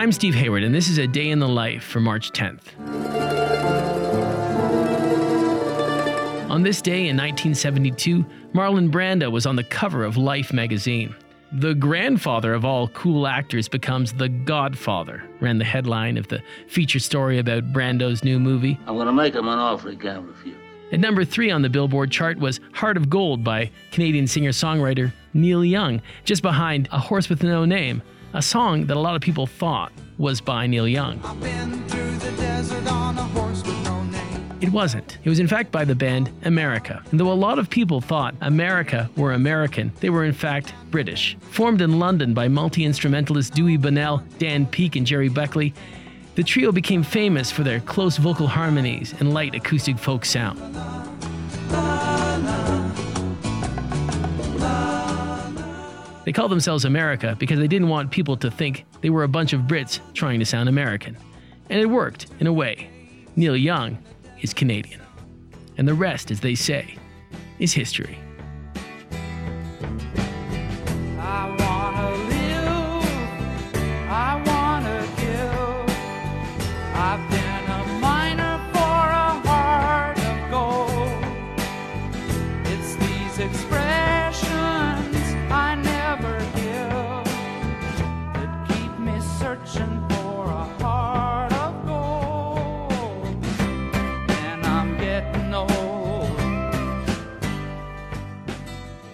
I'm Steve Hayward, and this is a day in the life for March 10th. On this day in 1972, Marlon Brando was on the cover of Life magazine. The grandfather of all cool actors becomes the godfather, ran the headline of the feature story about Brando's new movie. I'm gonna make him an offer he can't refuse. At number three on the Billboard chart was Heart of Gold by Canadian singer songwriter Neil Young, just behind A Horse with No Name, a song that a lot of people thought was by Neil Young. It wasn't. It was in fact by the band America. And though a lot of people thought America were American, they were in fact British. Formed in London by multi instrumentalist Dewey Bunnell, Dan Peek, and Gerry Beckley, the trio became famous for their close vocal harmonies and light acoustic folk sound. They called themselves America because they didn't want people to think they were a bunch of Brits trying to sound American. And it worked, in a way. Neil Young is Canadian. And the rest, as they say, is history. I've been